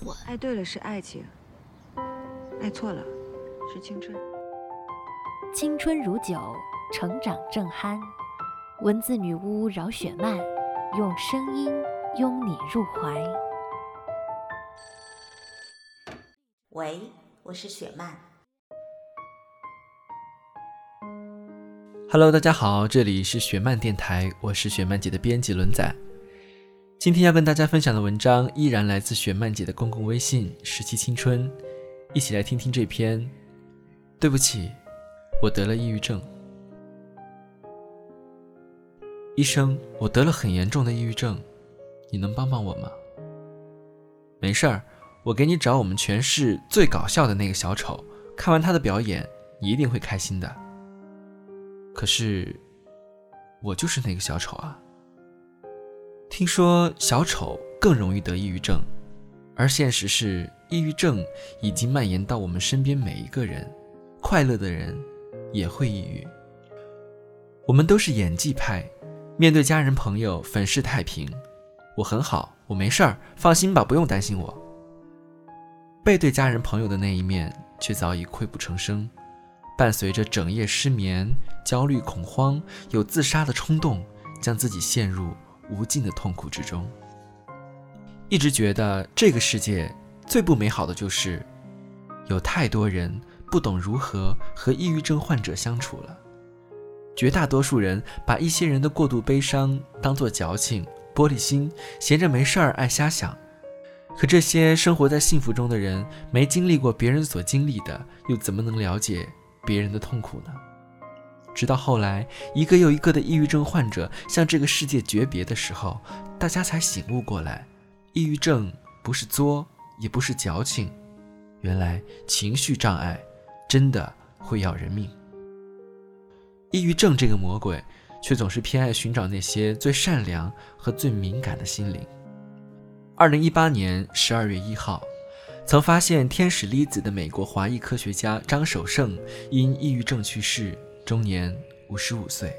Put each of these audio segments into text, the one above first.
蠢。爱对了是爱情，爱错了是青春。青春如酒，成长正酣。文字女巫饶雪漫，用声音拥你入怀。喂，我是雪漫。Hello，大家好，这里是雪漫电台，我是雪漫姐的编辑轮仔。今天要跟大家分享的文章依然来自雪漫姐的公共微信“十七青春”，一起来听听这篇。对不起，我得了抑郁症。医生，我得了很严重的抑郁症，你能帮帮我吗？没事儿。我给你找我们全市最搞笑的那个小丑，看完他的表演，你一定会开心的。可是，我就是那个小丑啊。听说小丑更容易得抑郁症，而现实是，抑郁症已经蔓延到我们身边每一个人。快乐的人也会抑郁。我们都是演技派，面对家人朋友，粉饰太平。我很好，我没事儿，放心吧，不用担心我。背对家人朋友的那一面，却早已溃不成声，伴随着整夜失眠、焦虑、恐慌，有自杀的冲动，将自己陷入无尽的痛苦之中。一直觉得这个世界最不美好的就是，有太多人不懂如何和抑郁症患者相处了。绝大多数人把一些人的过度悲伤当作矫情、玻璃心，闲着没事儿爱瞎想。可这些生活在幸福中的人，没经历过别人所经历的，又怎么能了解别人的痛苦呢？直到后来，一个又一个的抑郁症患者向这个世界诀别的时候，大家才醒悟过来：抑郁症不是作，也不是矫情，原来情绪障碍真的会要人命。抑郁症这个魔鬼，却总是偏爱寻找那些最善良和最敏感的心灵。二零一八年十二月一号，曾发现天使粒子的美国华裔科学家张守胜因抑郁症去世，终年五十五岁。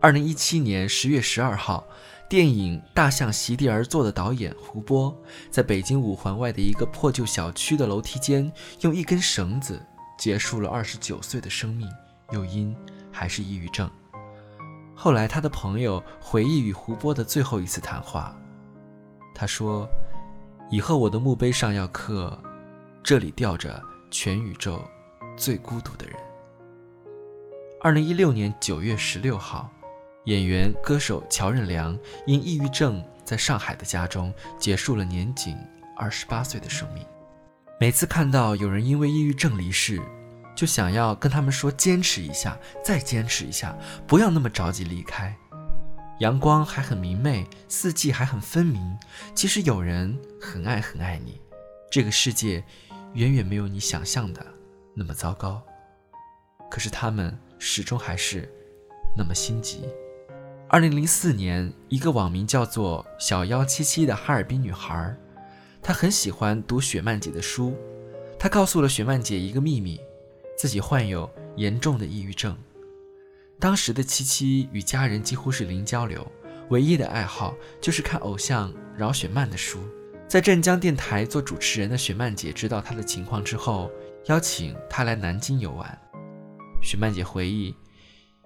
二零一七年十月十二号，电影《大象席地而坐》的导演胡波，在北京五环外的一个破旧小区的楼梯间，用一根绳子结束了二十九岁的生命，又因还是抑郁症。后来，他的朋友回忆与胡波的最后一次谈话。他说：“以后我的墓碑上要刻，这里吊着全宇宙最孤独的人。”二零一六年九月十六号，演员歌手乔任梁因抑郁症在上海的家中结束了年仅二十八岁的生命。每次看到有人因为抑郁症离世，就想要跟他们说：“坚持一下，再坚持一下，不要那么着急离开。”阳光还很明媚，四季还很分明。其实有人很爱很爱你，这个世界远远没有你想象的那么糟糕。可是他们始终还是那么心急。二零零四年，一个网名叫做“小幺七七”的哈尔滨女孩，她很喜欢读雪漫姐的书。她告诉了雪漫姐一个秘密，自己患有严重的抑郁症。当时的七七与家人几乎是零交流，唯一的爱好就是看偶像饶雪漫的书。在镇江电台做主持人的雪漫姐知道他的情况之后，邀请他来南京游玩。许曼姐回忆，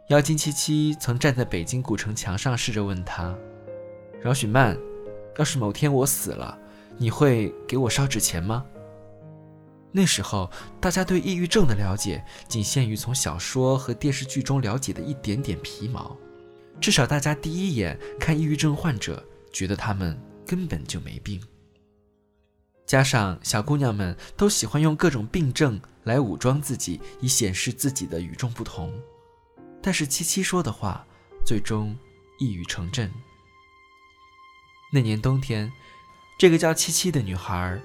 妖精七七曾站在北京古城墙上，试着问他：“饶雪漫，要是某天我死了，你会给我烧纸钱吗？”那时候，大家对抑郁症的了解仅限于从小说和电视剧中了解的一点点皮毛。至少，大家第一眼看抑郁症患者，觉得他们根本就没病。加上小姑娘们都喜欢用各种病症来武装自己，以显示自己的与众不同。但是七七说的话，最终一语成真。那年冬天，这个叫七七的女孩。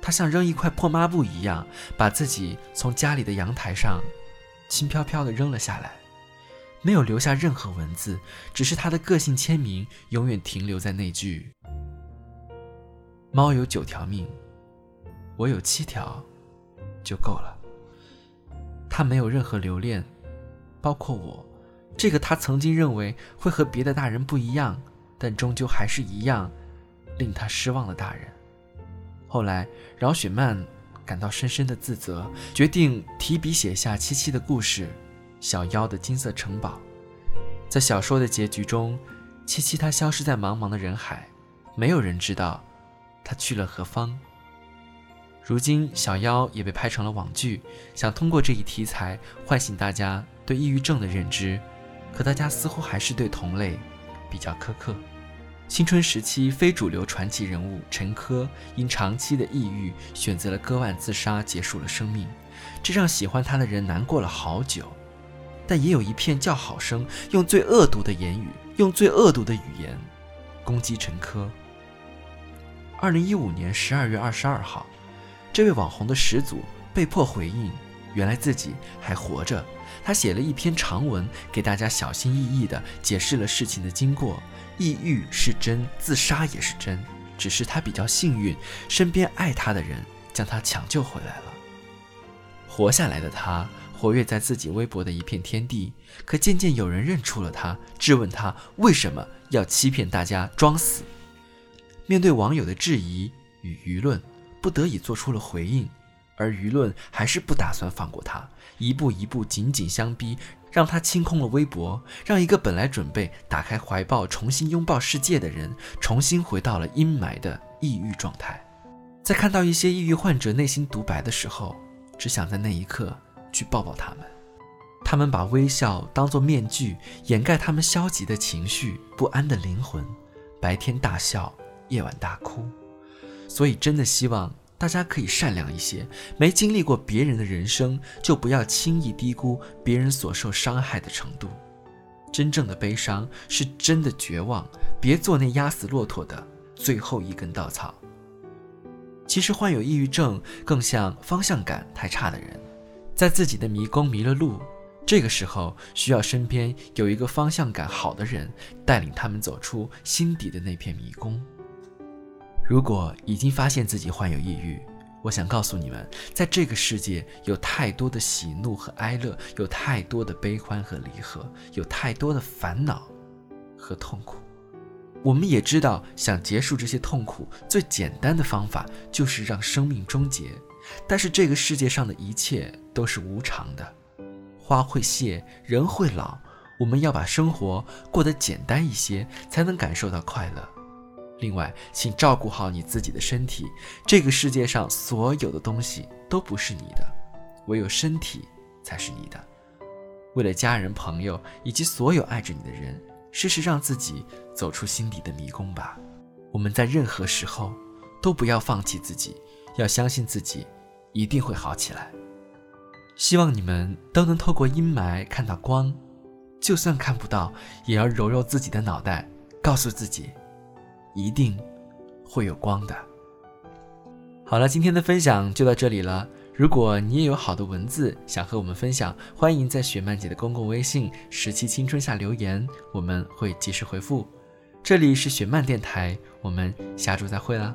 她像扔一块破抹布一样，把自己从家里的阳台上轻飘飘地扔了下来，没有留下任何文字，只是她的个性签名永远停留在那句：“猫有九条命，我有七条，就够了。”他没有任何留恋，包括我，这个他曾经认为会和别的大人不一样，但终究还是一样，令他失望的大人。后来，饶雪漫感到深深的自责，决定提笔写下七七的故事《小妖的金色城堡》。在小说的结局中，七七她消失在茫茫的人海，没有人知道她去了何方。如今，小妖也被拍成了网剧，想通过这一题材唤醒大家对抑郁症的认知，可大家似乎还是对同类比较苛刻。青春时期非主流传奇人物陈珂因长期的抑郁选择了割腕自杀，结束了生命，这让喜欢他的人难过了好久。但也有一片叫好声，用最恶毒的言语，用最恶毒的语言攻击陈珂。二零一五年十二月二十二号，这位网红的始祖被迫回应，原来自己还活着。他写了一篇长文，给大家小心翼翼地解释了事情的经过。抑郁是真，自杀也是真，只是他比较幸运，身边爱他的人将他抢救回来了。活下来的他，活跃在自己微博的一片天地。可渐渐有人认出了他，质问他为什么要欺骗大家装死。面对网友的质疑与舆论，不得已做出了回应。而舆论还是不打算放过他，一步一步紧紧相逼，让他清空了微博，让一个本来准备打开怀抱重新拥抱世界的人，重新回到了阴霾的抑郁状态。在看到一些抑郁患者内心独白的时候，只想在那一刻去抱抱他们。他们把微笑当作面具，掩盖他们消极的情绪、不安的灵魂。白天大笑，夜晚大哭。所以，真的希望。大家可以善良一些，没经历过别人的人生，就不要轻易低估别人所受伤害的程度。真正的悲伤是真的绝望，别做那压死骆驼的最后一根稻草。其实患有抑郁症更像方向感太差的人，在自己的迷宫迷了路，这个时候需要身边有一个方向感好的人带领他们走出心底的那片迷宫。如果已经发现自己患有抑郁，我想告诉你们，在这个世界有太多的喜怒和哀乐，有太多的悲欢和离合，有太多的烦恼和痛苦。我们也知道，想结束这些痛苦，最简单的方法就是让生命终结。但是这个世界上的一切都是无常的，花会谢，人会老，我们要把生活过得简单一些，才能感受到快乐。另外，请照顾好你自己的身体。这个世界上所有的东西都不是你的，唯有身体才是你的。为了家人、朋友以及所有爱着你的人，试试让自己走出心底的迷宫吧。我们在任何时候都不要放弃自己，要相信自己一定会好起来。希望你们都能透过阴霾看到光，就算看不到，也要揉揉自己的脑袋，告诉自己。一定会有光的。好了，今天的分享就到这里了。如果你也有好的文字想和我们分享，欢迎在雪漫姐的公共微信“十七青春”下留言，我们会及时回复。这里是雪漫电台，我们下周再会啦。